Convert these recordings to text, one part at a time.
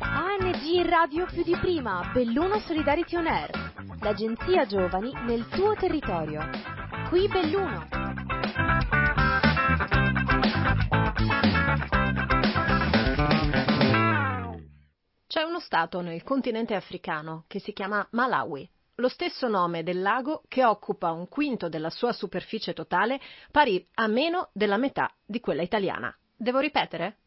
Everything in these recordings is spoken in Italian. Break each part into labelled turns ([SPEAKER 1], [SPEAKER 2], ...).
[SPEAKER 1] ANG radio più di prima, Belluno Solidarity On Air, l'agenzia giovani nel tuo territorio. Qui Belluno.
[SPEAKER 2] C'è uno stato nel continente africano che si chiama Malawi, lo stesso nome del lago che occupa un quinto della sua superficie totale, pari a meno della metà di quella italiana. Devo ripetere?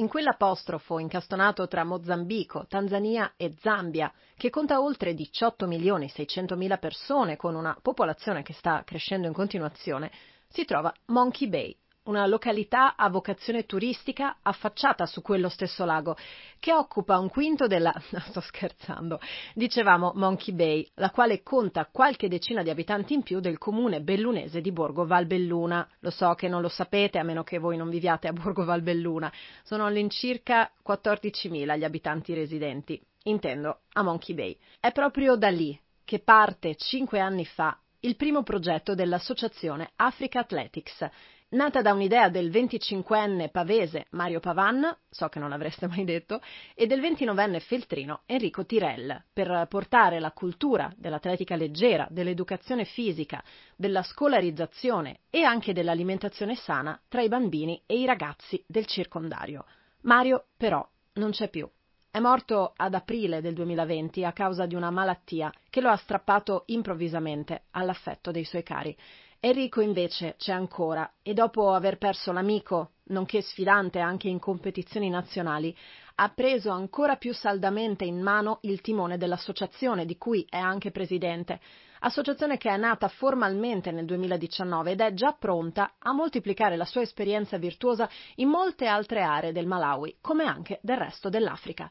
[SPEAKER 2] In quell'apostrofo incastonato tra Mozambico, Tanzania e Zambia, che conta oltre 18 milioni 600 mila persone con una popolazione che sta crescendo in continuazione, si trova Monkey Bay, una località a vocazione turistica affacciata su quello stesso lago, che occupa un quinto della... No, sto scherzando. Dicevamo Monkey Bay, la quale conta qualche decina di abitanti in più del comune bellunese di Borgo Valbelluna. Lo so che non lo sapete, a meno che voi non viviate a Borgo Valbelluna. Sono all'incirca 14.000 gli abitanti residenti. Intendo, a Monkey Bay. È proprio da lì che parte, cinque anni fa, il primo progetto dell'associazione Africa Athletics, nata da un'idea del 25enne pavese Mario Pavan, so che non l'avreste mai detto, e del 29enne feltrino Enrico Tirel, per portare la cultura dell'atletica leggera, dell'educazione fisica, della scolarizzazione e anche dell'alimentazione sana tra i bambini e i ragazzi del circondario. Mario, però, non c'è più. È morto ad aprile del 2020 a causa di una malattia che lo ha strappato improvvisamente all'affetto dei suoi cari Enrico invece c'è ancora e dopo aver perso l'amico, nonché sfidante anche in competizioni nazionali, ha preso ancora più saldamente in mano il timone dell'associazione di cui è anche presidente, associazione che è nata formalmente nel 2019 ed è già pronta a moltiplicare la sua esperienza virtuosa in molte altre aree del Malawi, come anche del resto dell'Africa.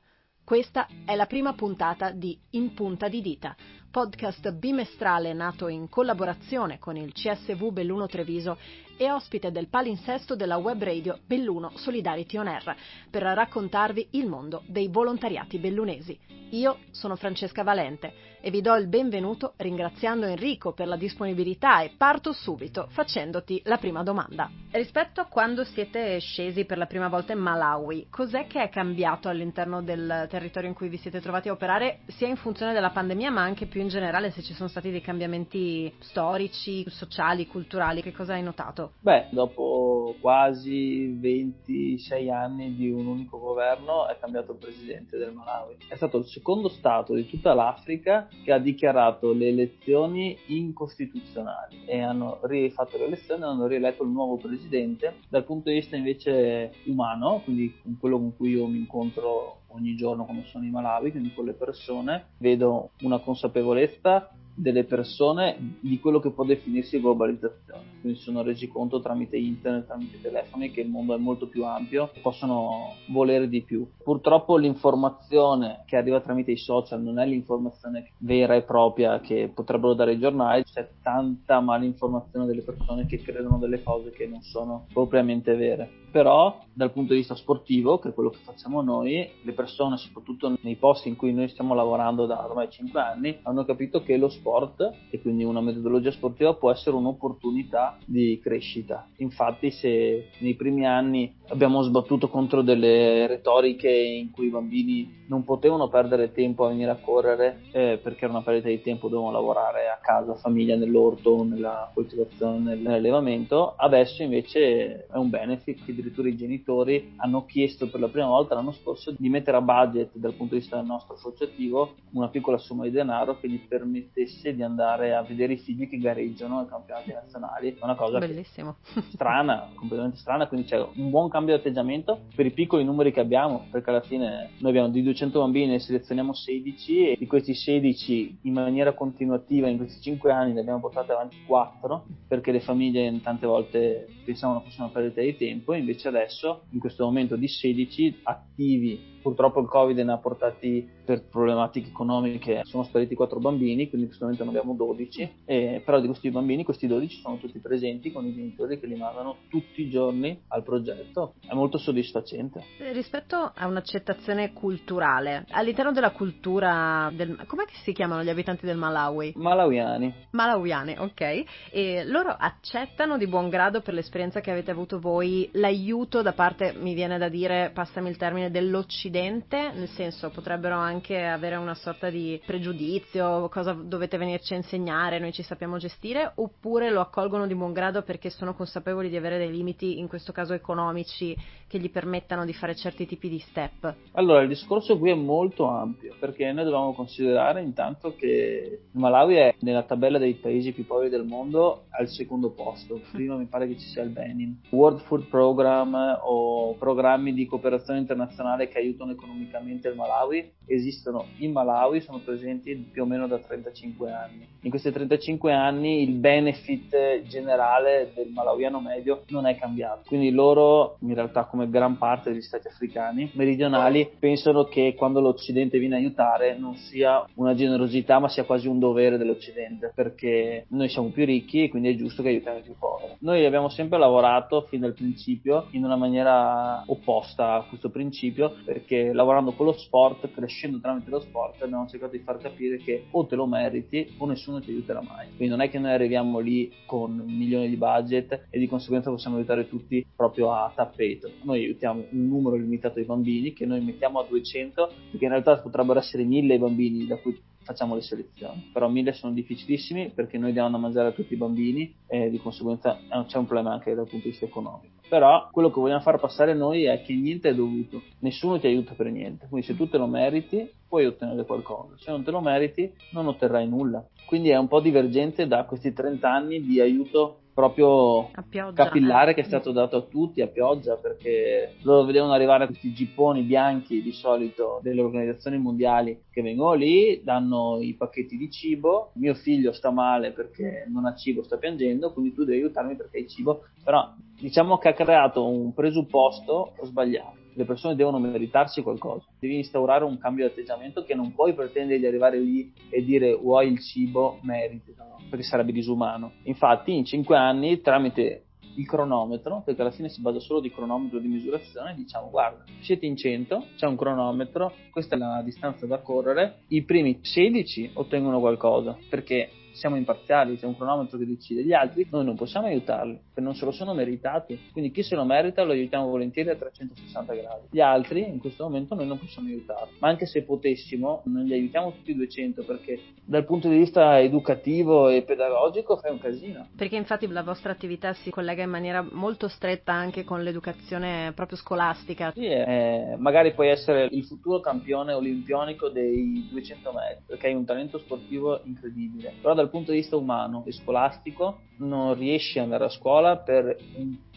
[SPEAKER 2] Questa è la prima puntata di In Punta di Dita, podcast bimestrale nato in collaborazione con il CSV Belluno Treviso e ospite del palinsesto della web radio Belluno Solidarity On Air, per raccontarvi il mondo dei volontariati bellunesi. Io sono Francesca Valente e vi do il benvenuto ringraziando Enrico per la disponibilità e parto subito facendoti la prima domanda. Rispetto a quando siete scesi per la prima volta in Malawi, cos'è che è cambiato all'interno del territorio in cui vi siete trovati a operare, sia in funzione della pandemia ma anche più in generale se ci sono stati dei cambiamenti storici, sociali, culturali, che cosa hai notato?
[SPEAKER 3] Beh, dopo quasi 26 anni di un unico governo è cambiato il presidente del Malawi. È stato il secondo stato di tutta l'Africa che ha dichiarato le elezioni incostituzionali e hanno rifatto le elezioni e hanno rieletto il nuovo presidente. Dal punto di vista invece umano, quindi quello con cui io mi incontro ogni giorno quando sono in Malawi, quindi con le persone, vedo una consapevolezza delle persone di quello che può definirsi globalizzazione. Quindi si sono resi conto tramite internet, tramite telefoni che il mondo è molto più ampio e possono volere di più. Purtroppo l'informazione che arriva tramite i social non è l'informazione vera e propria che potrebbero dare i giornali, c'è tanta malinformazione delle persone che credono delle cose che non sono propriamente vere. Però dal punto di vista sportivo, che è quello che facciamo noi, le persone, soprattutto nei posti in cui noi stiamo lavorando da ormai 5 anni, hanno capito che lo sport sport e quindi una metodologia sportiva può essere un'opportunità di crescita. Infatti se nei primi anni abbiamo sbattuto contro delle retoriche in cui i bambini non potevano perdere tempo a venire a correre eh, perché era una perdita di tempo, dovevano lavorare a casa, famiglia, nell'orto, nella coltivazione, nell'allevamento, adesso invece è un benefit che addirittura i genitori hanno chiesto per la prima volta l'anno scorso di mettere a budget dal punto di vista del nostro associativo una piccola somma di denaro che gli permettesse permettesse di andare a vedere i figli che gareggiano ai campionati nazionali. È una cosa
[SPEAKER 2] Bellissimo.
[SPEAKER 3] strana, completamente strana, quindi c'è un buon cambio di atteggiamento per i piccoli numeri che abbiamo, perché alla fine noi abbiamo di 200 bambini, ne selezioniamo 16 e di questi 16 in maniera continuativa in questi 5 anni ne abbiamo portate avanti 4 perché le famiglie tante volte pensavano fosse una perdita di tempo, invece adesso in questo momento di 16 attivi Purtroppo il Covid ne ha portati per problematiche economiche, sono spariti quattro bambini, quindi in questo fortunatamente ne abbiamo 12, eh, però di questi bambini, questi 12 sono tutti presenti con i genitori che li mandano tutti i giorni al progetto. È molto soddisfacente.
[SPEAKER 2] Rispetto a un'accettazione culturale, all'interno della cultura del... com'è che si chiamano gli abitanti del Malawi?
[SPEAKER 3] Malawiani.
[SPEAKER 2] Malawiani, ok. E loro accettano di buon grado per l'esperienza che avete avuto voi l'aiuto da parte, mi viene da dire, passami il termine, dell'Occidente, nel senso potrebbero anche avere una sorta di pregiudizio, cosa dovete venirci a insegnare, noi ci sappiamo gestire, oppure lo accolgono di buon grado perché sono consapevoli di avere dei limiti, in questo caso economici, che gli permettano di fare certi tipi di step?
[SPEAKER 3] Allora, il discorso qui è molto ampio, perché noi dobbiamo considerare intanto che il Malawi è nella tabella dei paesi più poveri del mondo al secondo posto, prima mi pare che ci sia il Benin. World Food Program o programmi di cooperazione internazionale che aiutano economicamente il Malawi esistono in Malawi, sono presenti più o meno da 35 anni. In questi 35 anni il benefit generale del malawiano medio non è cambiato, quindi loro in realtà come gran parte degli stati africani meridionali pensano che quando l'Occidente viene a aiutare non sia una generosità ma sia quasi un dovere dell'Occidente perché noi siamo più ricchi e quindi è giusto che aiutiamo i più poveri. Noi abbiamo sempre lavorato fin dal principio in una maniera opposta a questo principio perché lavorando con lo sport, crescendo tramite lo sport abbiamo cercato di far capire che o te lo meriti o nessuno ti aiuterà mai. Quindi non è che noi arriviamo lì con milioni di budget e di conseguenza possiamo aiutare tutti proprio a tappeto. Noi aiutiamo un numero limitato di bambini che noi mettiamo a 200 perché in realtà potrebbero essere 1000 i bambini da cui facciamo le selezioni. Però 1000 sono difficilissimi perché noi diamo da mangiare a tutti i bambini e di conseguenza c'è un problema anche dal punto di vista economico. Però quello che vogliamo far passare noi è che niente è dovuto, nessuno ti aiuta per niente. Quindi se tu te lo meriti puoi ottenere qualcosa, se non te lo meriti non otterrai nulla. Quindi è un po' divergente da questi 30 anni di aiuto proprio pioggia, capillare eh. che è stato dato a tutti a pioggia perché loro vedevano arrivare questi gipponi bianchi di solito delle organizzazioni mondiali che vengono lì, danno i pacchetti di cibo, mio figlio sta male perché non ha cibo, sta piangendo, quindi tu devi aiutarmi perché hai cibo, però diciamo che ha creato un presupposto sbagliato le persone devono meritarsi qualcosa. Devi instaurare un cambio di atteggiamento che non puoi pretendere di arrivare lì e dire vuoi il cibo, meriti, no? perché sarebbe disumano. Infatti in 5 anni tramite il cronometro, perché alla fine si basa solo di cronometro di misurazione, diciamo guarda, siete in 100, c'è un cronometro, questa è la distanza da correre, i primi 16 ottengono qualcosa, perché siamo imparziali, c'è un cronometro che decide, gli altri noi non possiamo aiutarli, perché non se lo sono meritati, quindi chi se lo merita lo aiutiamo volentieri a 360 gradi, gli altri in questo momento noi non possiamo aiutarli, ma anche se potessimo non li aiutiamo tutti i 200 perché dal punto di vista educativo e pedagogico fai un casino.
[SPEAKER 2] Perché infatti la vostra attività si collega in maniera molto stretta anche con l'educazione proprio scolastica.
[SPEAKER 3] Sì, eh, magari puoi essere il futuro campione olimpionico dei 200 metri perché hai un talento sportivo incredibile, però dal punto di vista umano e scolastico non riesci ad andare a scuola per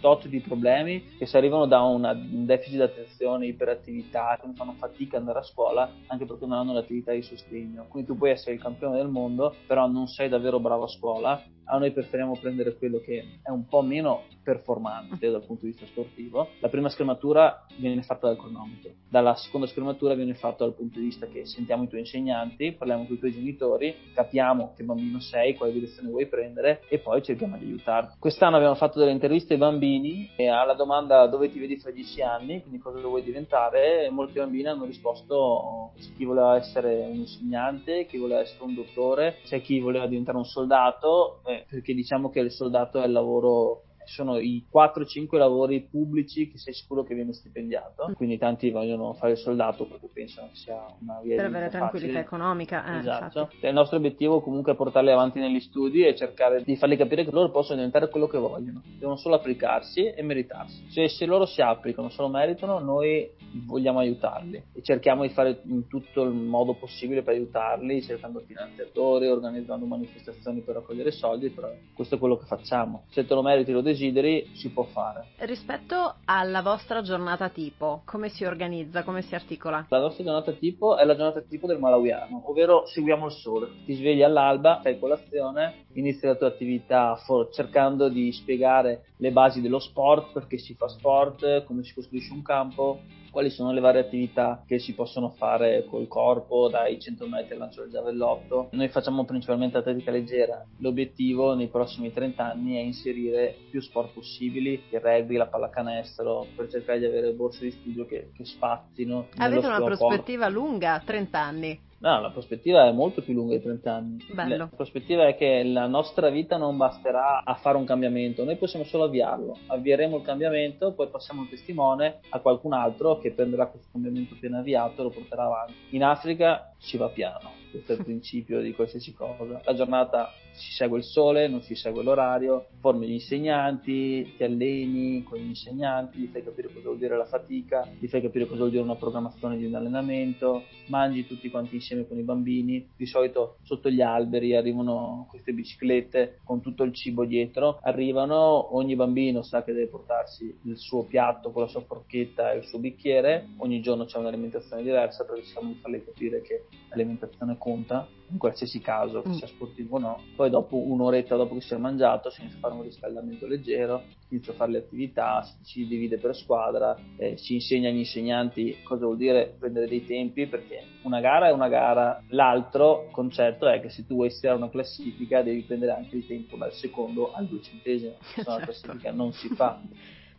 [SPEAKER 3] tot di problemi che se arrivano da una, un deficit di attenzione, iperattività, che fanno fatica ad andare a scuola anche perché non hanno l'attività di sostegno. Quindi tu puoi essere il campione del mondo, però non sei davvero bravo a scuola. A noi preferiamo prendere quello che è un po' meno performante dal punto di vista sportivo. La prima schermatura viene fatta dal cronometro, dalla seconda schermatura viene fatta dal punto di vista che sentiamo i tuoi insegnanti, parliamo con i tuoi genitori, capiamo che bambino sei, quale direzione vuoi prendere e poi cerchiamo di aiutarti. Quest'anno abbiamo fatto delle interviste ai bambini bambini e alla domanda dove ti vedi fra dieci anni, quindi cosa vuoi diventare, molti bambini hanno risposto chi voleva essere un insegnante, chi voleva essere un dottore, c'è chi voleva diventare un soldato, eh, perché diciamo che il soldato è il lavoro sono i 4-5 lavori pubblici che sei sicuro che viene stipendiato. Mm. Quindi tanti vogliono fare il soldato perché pensano che sia una via
[SPEAKER 2] per avere tranquillità facile. economica.
[SPEAKER 3] Eh, esatto. Il nostro obiettivo comunque è portarli avanti negli studi e cercare di farli capire che loro possono diventare quello che vogliono, devono solo applicarsi e meritarsi. Se, se loro si applicano, se lo meritano, noi vogliamo aiutarli e cerchiamo di fare in tutto il modo possibile per aiutarli, cercando finanziatori, organizzando manifestazioni per raccogliere soldi, però questo è quello che facciamo. Se te lo meriti lo desideri desideri si può fare.
[SPEAKER 2] Rispetto alla vostra giornata tipo, come si organizza, come si articola?
[SPEAKER 3] La nostra giornata tipo è la giornata tipo del malawiano, ovvero seguiamo il sole. Ti svegli all'alba, fai colazione, inizi la tua attività for- cercando di spiegare le basi dello sport, perché si fa sport, come si costruisce un campo, quali sono le varie attività che si possono fare col corpo, dai 100 metri al lancio del giavellotto. Noi facciamo principalmente atletica leggera. L'obiettivo nei prossimi 30 anni è inserire più sport possibili, il rugby, la pallacanestro, per cercare di avere borse di studio che, che spazzino.
[SPEAKER 2] Avete una prospettiva lunga, 30 anni.
[SPEAKER 3] No, la prospettiva è molto più lunga di 30 anni.
[SPEAKER 2] Bello.
[SPEAKER 3] La prospettiva è che la nostra vita non basterà a fare un cambiamento, noi possiamo solo avviarlo. Avvieremo il cambiamento, poi passiamo il testimone a qualcun altro che prenderà questo cambiamento appena avviato e lo porterà avanti. In Africa si va piano questo è il principio di qualsiasi cosa. La giornata si segue il sole, non si segue l'orario, formi gli insegnanti, ti alleni con gli insegnanti, gli fai capire cosa vuol dire la fatica, gli fai capire cosa vuol dire una programmazione di un allenamento, mangi tutti quanti insieme con i bambini. Di solito sotto gli alberi arrivano queste biciclette con tutto il cibo dietro, arrivano, ogni bambino sa che deve portarsi il suo piatto con la sua forchetta e il suo bicchiere, ogni giorno c'è un'alimentazione diversa perché cerchiamo di farle capire che l'alimentazione conta in qualsiasi caso, mm. sia sportivo o no. Poi dopo un'oretta dopo che si è mangiato si inizia a fare un riscaldamento leggero, si inizia a fare le attività, si, divide per squadra, eh, si insegna agli insegnanti cosa vuol dire prendere dei tempi perché una gara è una gara, l'altro concetto è che se tu vuoi stirare una classifica devi prendere anche il tempo dal secondo al duecentesimo, se no la certo. classifica non si fa.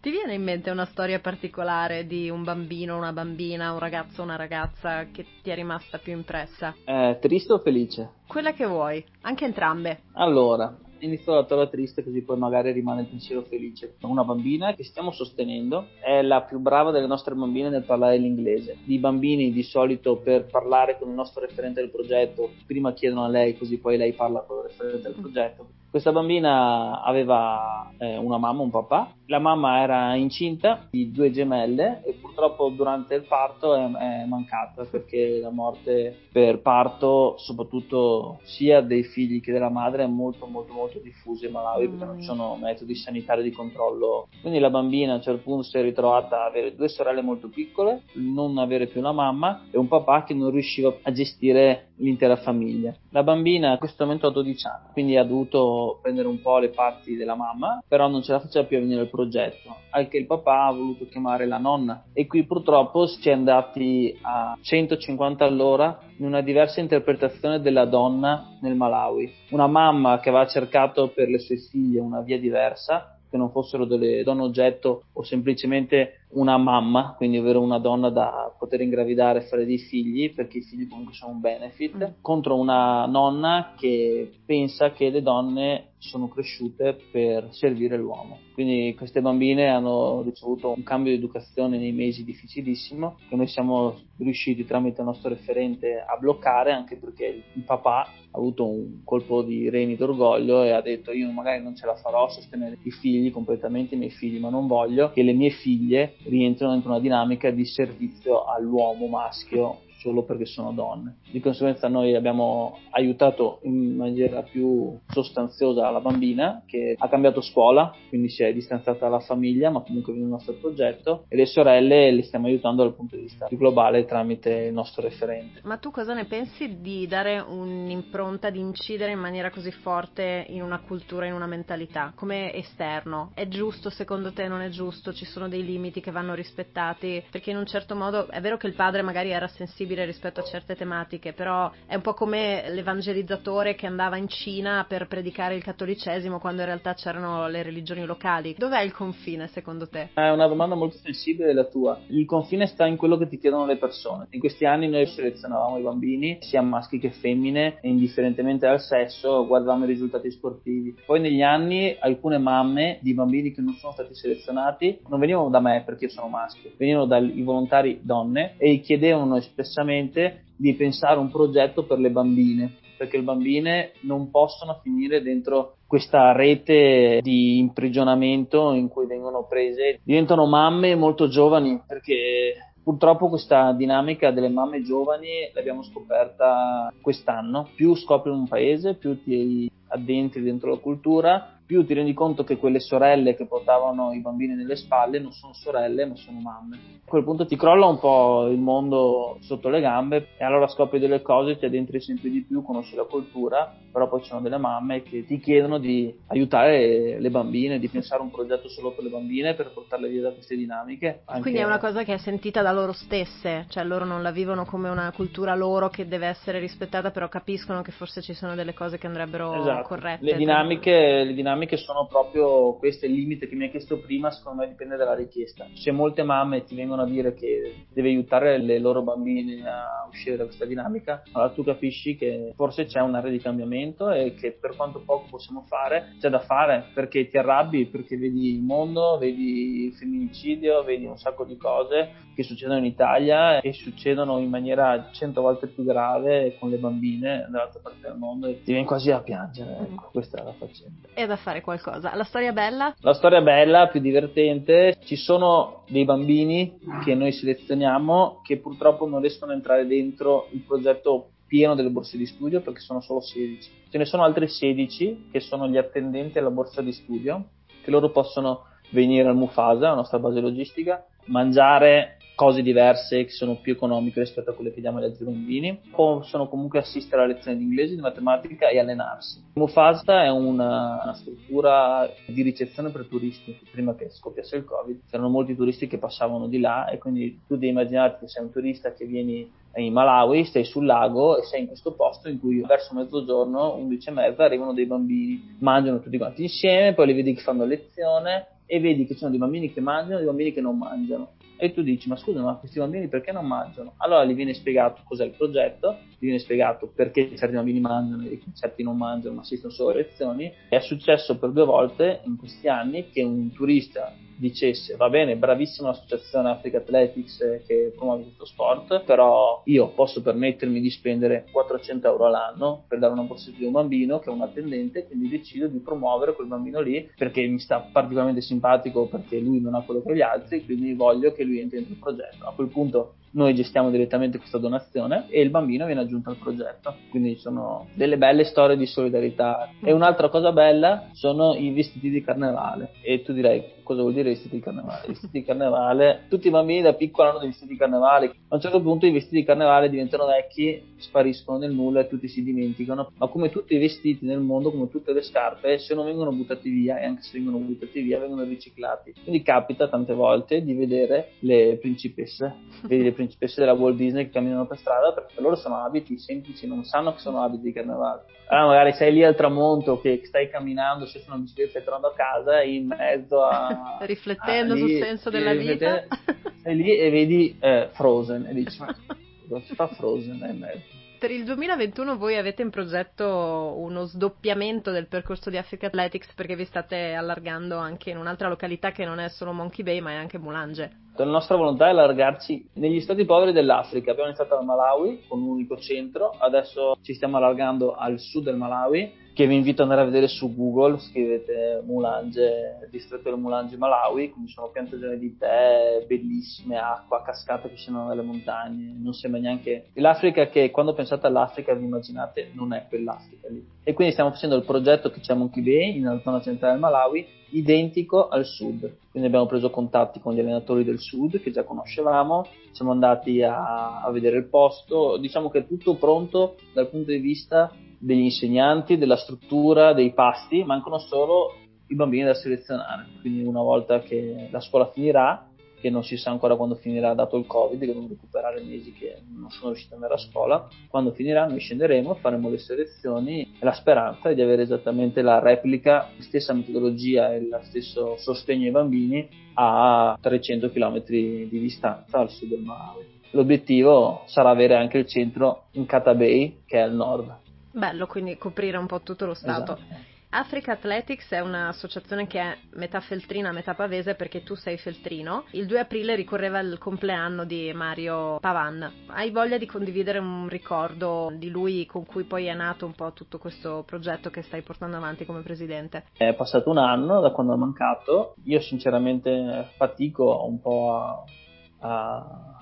[SPEAKER 2] Ti viene in mente una storia particolare di un bambino, una bambina, un ragazzo, una ragazza che ti è rimasta più impressa?
[SPEAKER 3] Eh, triste o felice?
[SPEAKER 2] Quella che vuoi, anche entrambe.
[SPEAKER 3] Allora, inizio la storia triste così poi magari rimane il pensiero felice. Una bambina che stiamo sostenendo è la più brava delle nostre bambine nel parlare l'inglese. I bambini di solito per parlare con il nostro referente del progetto prima chiedono a lei così poi lei parla con referente del progetto questa bambina aveva eh, una mamma, un papà. La mamma era incinta di due gemelle e purtroppo durante il parto è, è mancata perché la morte per parto, soprattutto sia dei figli che della madre, è molto molto molto diffusa in Malawi perché non ci sono metodi sanitari di controllo. Quindi la bambina a un certo punto si è ritrovata a avere due sorelle molto piccole, non avere più una mamma e un papà che non riusciva a gestire l'intera famiglia. La bambina a questo momento ha 12 anni, quindi ha dovuto prendere un po' le parti della mamma, però non ce la faceva più a venire il progetto, al che il papà ha voluto chiamare la nonna e qui purtroppo si è andati a 150 all'ora in una diversa interpretazione della donna nel Malawi. Una mamma che aveva cercato per le sue figlie una via diversa, che non fossero delle donne oggetto o semplicemente una mamma, quindi ovvero una donna da poter ingravidare e fare dei figli, perché i figli comunque sono un benefit, mm. contro una nonna che pensa che le donne sono cresciute per servire l'uomo. Quindi queste bambine hanno ricevuto un cambio di educazione nei mesi difficilissimo che noi siamo riusciti tramite il nostro referente a bloccare anche perché il papà ha avuto un colpo di reni d'orgoglio e ha detto io magari non ce la farò a sostenere i figli completamente i miei figli ma non voglio che le mie figlie rientrano dentro una dinamica di servizio all'uomo maschio solo perché sono donne. Di conseguenza noi abbiamo aiutato in maniera più sostanziosa la bambina che ha cambiato scuola, quindi si è distanziata dalla famiglia, ma comunque viene il nostro progetto e le sorelle le stiamo aiutando dal punto di vista più globale tramite il nostro referente.
[SPEAKER 2] Ma tu cosa ne pensi di dare un'impronta, di incidere in maniera così forte in una cultura, in una mentalità, come esterno? È giusto secondo te, non è giusto? Ci sono dei limiti che vanno rispettati? Perché in un certo modo è vero che il padre magari era sensibile sensibile rispetto a certe tematiche, però è un po' come l'evangelizzatore che andava in Cina per predicare il cattolicesimo quando in realtà c'erano le religioni locali. Dov'è il confine secondo te?
[SPEAKER 3] È una domanda molto sensibile la tua. Il confine sta in quello che ti chiedono le persone. In questi anni noi selezionavamo i bambini, sia maschi che femmine, e indifferentemente dal sesso, guardavamo i risultati sportivi. Poi negli anni alcune mamme di bambini che non sono stati selezionati non venivano da me perché io sono maschio, venivano dai volontari donne e chiedevano espressamente diversamente di pensare un progetto per le bambine, perché le bambine non possono finire dentro questa rete di imprigionamento in cui vengono prese, diventano mamme molto giovani, perché Purtroppo questa dinamica delle mamme giovani l'abbiamo scoperta quest'anno. Più scopri un paese, più ti addentri dentro la cultura, più ti rendi conto che quelle sorelle che portavano i bambini nelle spalle non sono sorelle ma sono mamme. A quel punto ti crolla un po' il mondo sotto le gambe e allora scopri delle cose, ti addentri sempre di più, conosci la cultura, però poi ci sono delle mamme che ti chiedono di aiutare le bambine, di pensare un progetto solo per le bambine per portarle via da queste dinamiche.
[SPEAKER 2] Anche... Quindi è una cosa che è sentita da loro stesse, cioè loro non la vivono come una cultura loro che deve essere rispettata, però capiscono che forse ci sono delle cose che andrebbero esatto. corrette.
[SPEAKER 3] Le dinamiche, le dinamiche sono proprio questo, il limite che mi hai chiesto prima, secondo me dipende dalla richiesta. Se molte mamme ti vengono a dire che devi aiutare le loro bambine a uscire da questa dinamica, allora tu capisci che forse c'è un'area di cambiamento e che per quanto poco possiamo fare, c'è da fare perché ti arrabbi, perché vedi il mondo, vedi il femminicidio, vedi un sacco di cose che succedono in Italia e succedono in maniera cento volte più grave con le bambine dall'altra parte del mondo e ti viene quasi a piangere. Ecco, questa è la faccenda.
[SPEAKER 2] E da fare qualcosa. La storia bella?
[SPEAKER 3] La storia bella, più divertente. Ci sono dei bambini che noi selezioniamo che purtroppo non riescono a entrare dentro il progetto pieno delle borse di studio perché sono solo 16. Ce ne sono altri 16 che sono gli attendenti alla borsa di studio, che loro possono venire al Mufasa, la nostra base logistica, mangiare cose diverse che sono più economiche rispetto a quelle che diamo agli altri bambini, possono comunque assistere alle lezioni di inglese, di matematica e allenarsi. Mufasa è una, una struttura di ricezione per turisti, prima che scoppiasse il Covid, c'erano molti turisti che passavano di là e quindi tu devi immaginarti che sei un turista che vieni in Malawi, stai sul lago e sei in questo posto in cui verso mezzogiorno, 11 e mezza, arrivano dei bambini, mangiano tutti quanti insieme, poi li vedi che fanno lezione e vedi che ci sono dei bambini che mangiano e dei bambini che non mangiano e tu dici ma scusa ma questi bambini perché non mangiano? Allora gli viene spiegato cos'è il progetto, gli viene spiegato perché certi bambini mangiano e certi non mangiano ma assistono solo alle lezioni. È successo per due volte in questi anni che un turista dicesse va bene, bravissima l'associazione Africa Athletics che promuove questo sport, però io posso permettermi di spendere 400 euro all'anno per dare una borsa di un bambino che è un attendente, quindi decido di promuovere quel bambino lì perché mi sta particolarmente simpatico perché lui non ha quello che gli altri, quindi voglio che lui entri nel progetto. A quel punto noi gestiamo direttamente questa donazione e il bambino viene aggiunto al progetto. Quindi sono delle belle storie di solidarietà. E un'altra cosa bella sono i vestiti di carnevale. E tu direi cosa vuol dire vestiti di carnevale? Vestiti di carnevale, tutti i bambini da piccolo hanno dei vestiti di carnevale. A un certo punto i vestiti di carnevale diventano vecchi, spariscono nel nulla e tutti si dimenticano. Ma come tutti i vestiti nel mondo, come tutte le scarpe, se non vengono buttati via, e anche se vengono buttati via, vengono riciclati. Quindi capita tante volte di vedere le principesse. Vedi le principesse della Walt Disney che camminano per strada perché loro sono abiti semplici, non sanno che sono abiti di carnevale. Allora magari sei lì al tramonto che stai camminando, su una bicicletta, stai tornando a casa in mezzo a...
[SPEAKER 2] Riflettendo a, sul senso della vita.
[SPEAKER 3] Sei lì e vedi eh, Frozen e dici ma cosa fa Frozen in mezzo?
[SPEAKER 2] per il 2021 voi avete in progetto uno sdoppiamento del percorso di Africa Athletics perché vi state allargando anche in un'altra località che non è solo Monkey Bay ma è anche Mulange.
[SPEAKER 3] La nostra volontà è allargarci negli stati poveri dell'Africa. Abbiamo iniziato al Malawi con un unico centro, adesso ci stiamo allargando al sud del Malawi che vi invito ad andare a vedere su Google, scrivete Mulange, distretto del Mulange Malawi, quindi sono piantagioni di tè, bellissime, acqua, cascate che scendono dalle montagne, non sembra neanche... L'Africa che quando pensate all'Africa vi immaginate non è quell'Africa lì. E quindi stiamo facendo il progetto che c'è a Monkey Bay, nella zona centrale del Malawi, identico al sud. Quindi abbiamo preso contatti con gli allenatori del sud che già conoscevamo, siamo andati a, a vedere il posto, diciamo che è tutto pronto dal punto di vista degli insegnanti, della struttura, dei pasti, mancano solo i bambini da selezionare. Quindi una volta che la scuola finirà, che non si sa ancora quando finirà dato il Covid, che devono recuperare mesi che non sono riusciti ad andare a scuola, quando finirà noi scenderemo, faremo le selezioni e la speranza è di avere esattamente la replica, la stessa metodologia e lo stesso sostegno ai bambini a 300 km di distanza al sud del Malawi. L'obiettivo sarà avere anche il centro in Kata Bay, che è al nord.
[SPEAKER 2] Bello, quindi coprire un po' tutto lo Stato. Esatto. Africa Athletics è un'associazione che è metà feltrina, metà pavese perché tu sei feltrino. Il 2 aprile ricorreva il compleanno di Mario Pavan. Hai voglia di condividere un ricordo di lui con cui poi è nato un po' tutto questo progetto che stai portando avanti come presidente?
[SPEAKER 3] È passato un anno da quando è mancato. Io sinceramente fatico un po' a, a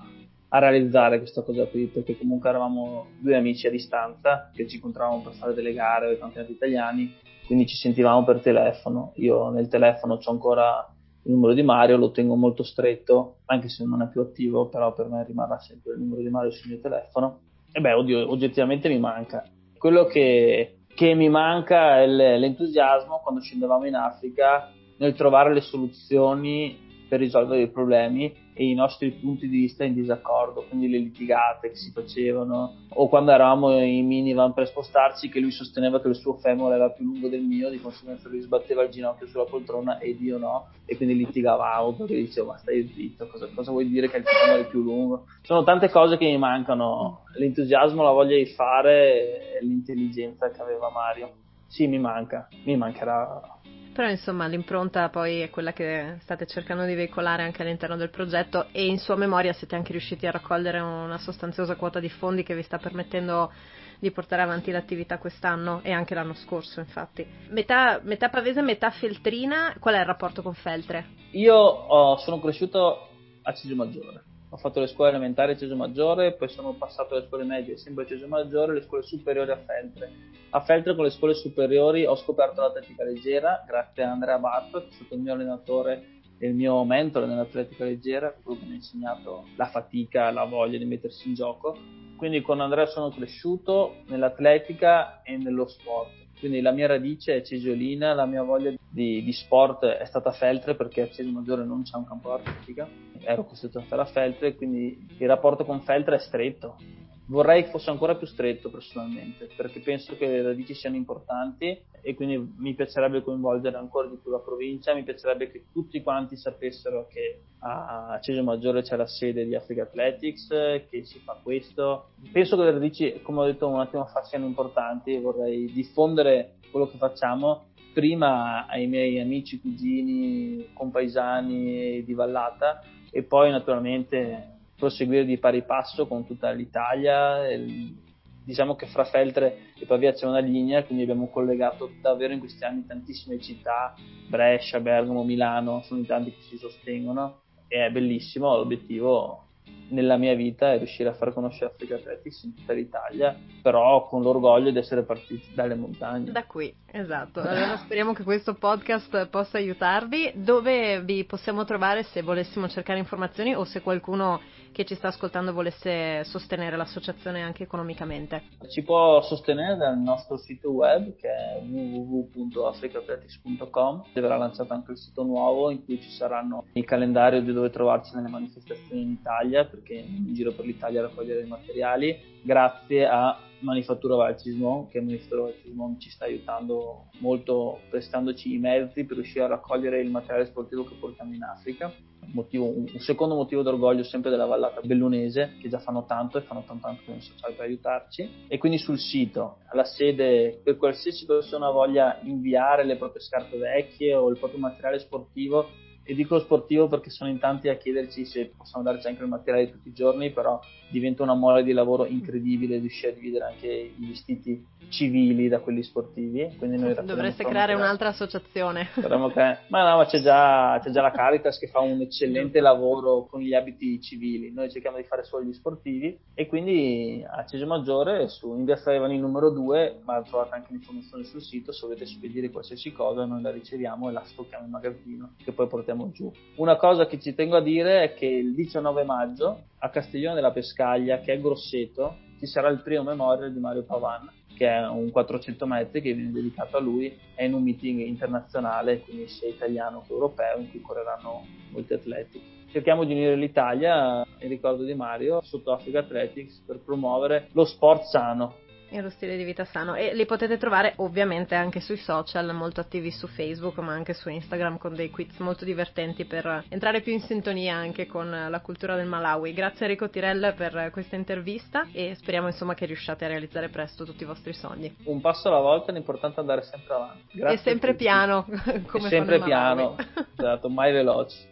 [SPEAKER 3] a realizzare questa cosa qui, perché comunque eravamo due amici a distanza che ci incontravamo per fare delle gare o i campionati italiani, quindi ci sentivamo per telefono. Io nel telefono ho ancora il numero di Mario, lo tengo molto stretto, anche se non è più attivo, però per me rimarrà sempre il numero di Mario sul mio telefono. E beh, oddio, oggettivamente mi manca. Quello che, che mi manca è l'entusiasmo quando scendevamo in Africa nel trovare le soluzioni per risolvere i problemi e i nostri punti di vista in disaccordo, quindi le litigate che si facevano, o quando eravamo in minivan per spostarci che lui sosteneva che il suo femore era più lungo del mio, di conseguenza lui sbatteva il ginocchio sulla poltrona ed io no, e quindi litigavamo perché dicevo ma stai zitto, cosa, cosa vuoi dire che il femore è più lungo? Sono tante cose che mi mancano, l'entusiasmo, la voglia di fare e l'intelligenza che aveva Mario. Sì, mi manca, mi mancherà
[SPEAKER 2] però insomma l'impronta poi è quella che state cercando di veicolare anche all'interno del progetto e in sua memoria siete anche riusciti a raccogliere una sostanziosa quota di fondi che vi sta permettendo di portare avanti l'attività quest'anno e anche l'anno scorso infatti. Metà, metà pavese, metà feltrina, qual è il rapporto con Feltre?
[SPEAKER 3] Io oh, sono cresciuto a Cesio Maggiore ho fatto le scuole elementari a Ceso Maggiore, poi sono passato alle scuole medie sempre a Ceso Maggiore, le scuole superiori a Feltre. A Feltre con le scuole superiori ho scoperto l'atletica leggera grazie a Andrea Barto, che è stato il mio allenatore e il mio mentore nell'atletica leggera, quello che mi ha insegnato la fatica, la voglia di mettersi in gioco. Quindi con Andrea sono cresciuto nell'atletica e nello sport quindi la mia radice è cesiolina, la mia voglia di, di sport è stata Feltre perché a Cesio Maggiore non c'è un campo d'atletica, ero costretto a stare a Feltre, quindi il rapporto con Feltre è stretto, vorrei fosse ancora più stretto personalmente, perché penso che le radici siano importanti e quindi mi piacerebbe coinvolgere ancora di più la provincia, mi piacerebbe che tutti quanti sapessero che a Cesio Maggiore c'è la sede di Africa Athletics, che si fa questo. Penso che le radici, come ho detto un attimo fa, siano importanti e vorrei diffondere quello che facciamo prima ai miei amici, cugini, compaesani di Vallata e poi naturalmente proseguire di pari passo con tutta l'Italia. Diciamo che fra Feltre e Pavia c'è una linea, quindi abbiamo collegato davvero in questi anni tantissime città, Brescia, Bergamo, Milano, sono i tanti che si sostengono e è bellissimo, l'obiettivo nella mia vita è riuscire a far conoscere Africa Athletics in tutta l'Italia, però con l'orgoglio di essere partiti dalle montagne.
[SPEAKER 2] Da qui, esatto. Allora speriamo che questo podcast possa aiutarvi. Dove vi possiamo trovare se volessimo cercare informazioni o se qualcuno che ci sta ascoltando volesse sostenere l'associazione anche economicamente?
[SPEAKER 3] Ci può sostenere dal nostro sito web che è www.africaathletics.com. Verrà lanciato anche il sito nuovo in cui ci saranno il calendario di dove trovarci nelle manifestazioni in Italia perché in giro per l'Italia raccogliere i materiali grazie a Manifattura Valcismon che Manifattura Valcismon ci sta aiutando molto prestandoci i mezzi per riuscire a raccogliere il materiale sportivo che portiamo in Africa. Motivo, un secondo motivo d'orgoglio sempre della vallata bellunese che già fanno tanto e fanno tanto anche con i sociali per aiutarci. E quindi sul sito alla sede per qualsiasi persona voglia inviare le proprie scarpe vecchie o il proprio materiale sportivo e dico sportivo perché sono in tanti a chiederci se possono darci anche il materiale tutti i giorni, però diventa una mole di lavoro incredibile riuscire a dividere anche i vestiti civili da quelli sportivi. Quindi noi
[SPEAKER 2] Dovreste creare un'altra associazione.
[SPEAKER 3] Cre- ma no, ma c'è già, c'è già, la Caritas che fa un eccellente lavoro con gli abiti civili. Noi cerchiamo di fare solo gli sportivi e quindi a Cesio Maggiore su in via numero 2, ma trovate anche l'informazione sul sito, se volete spedire qualsiasi cosa noi la riceviamo e la stocchiamo in magazzino che poi portiamo giù. Una cosa che ci tengo a dire è che il 19 maggio a Castiglione della Pescaglia, che è Grosseto, ci sarà il primo memorial di Mario Pavan, che è un 400 metri che viene dedicato a lui, è in un meeting internazionale, quindi sia italiano che europeo, in cui correranno molti atleti. Cerchiamo di unire l'Italia, in ricordo di Mario, sotto Africa Athletics per promuovere lo sport sano,
[SPEAKER 2] lo stile di vita sano. E li potete trovare ovviamente anche sui social, molto attivi su Facebook, ma anche su Instagram con dei quiz molto divertenti per entrare più in sintonia anche con la cultura del Malawi. Grazie Enrico Tirel per questa intervista e speriamo insomma che riusciate a realizzare presto tutti i vostri sogni.
[SPEAKER 3] Un passo alla volta, l'importante è andare sempre avanti.
[SPEAKER 2] Grazie e sempre piano, come
[SPEAKER 3] e sempre piano, esatto, mai veloci.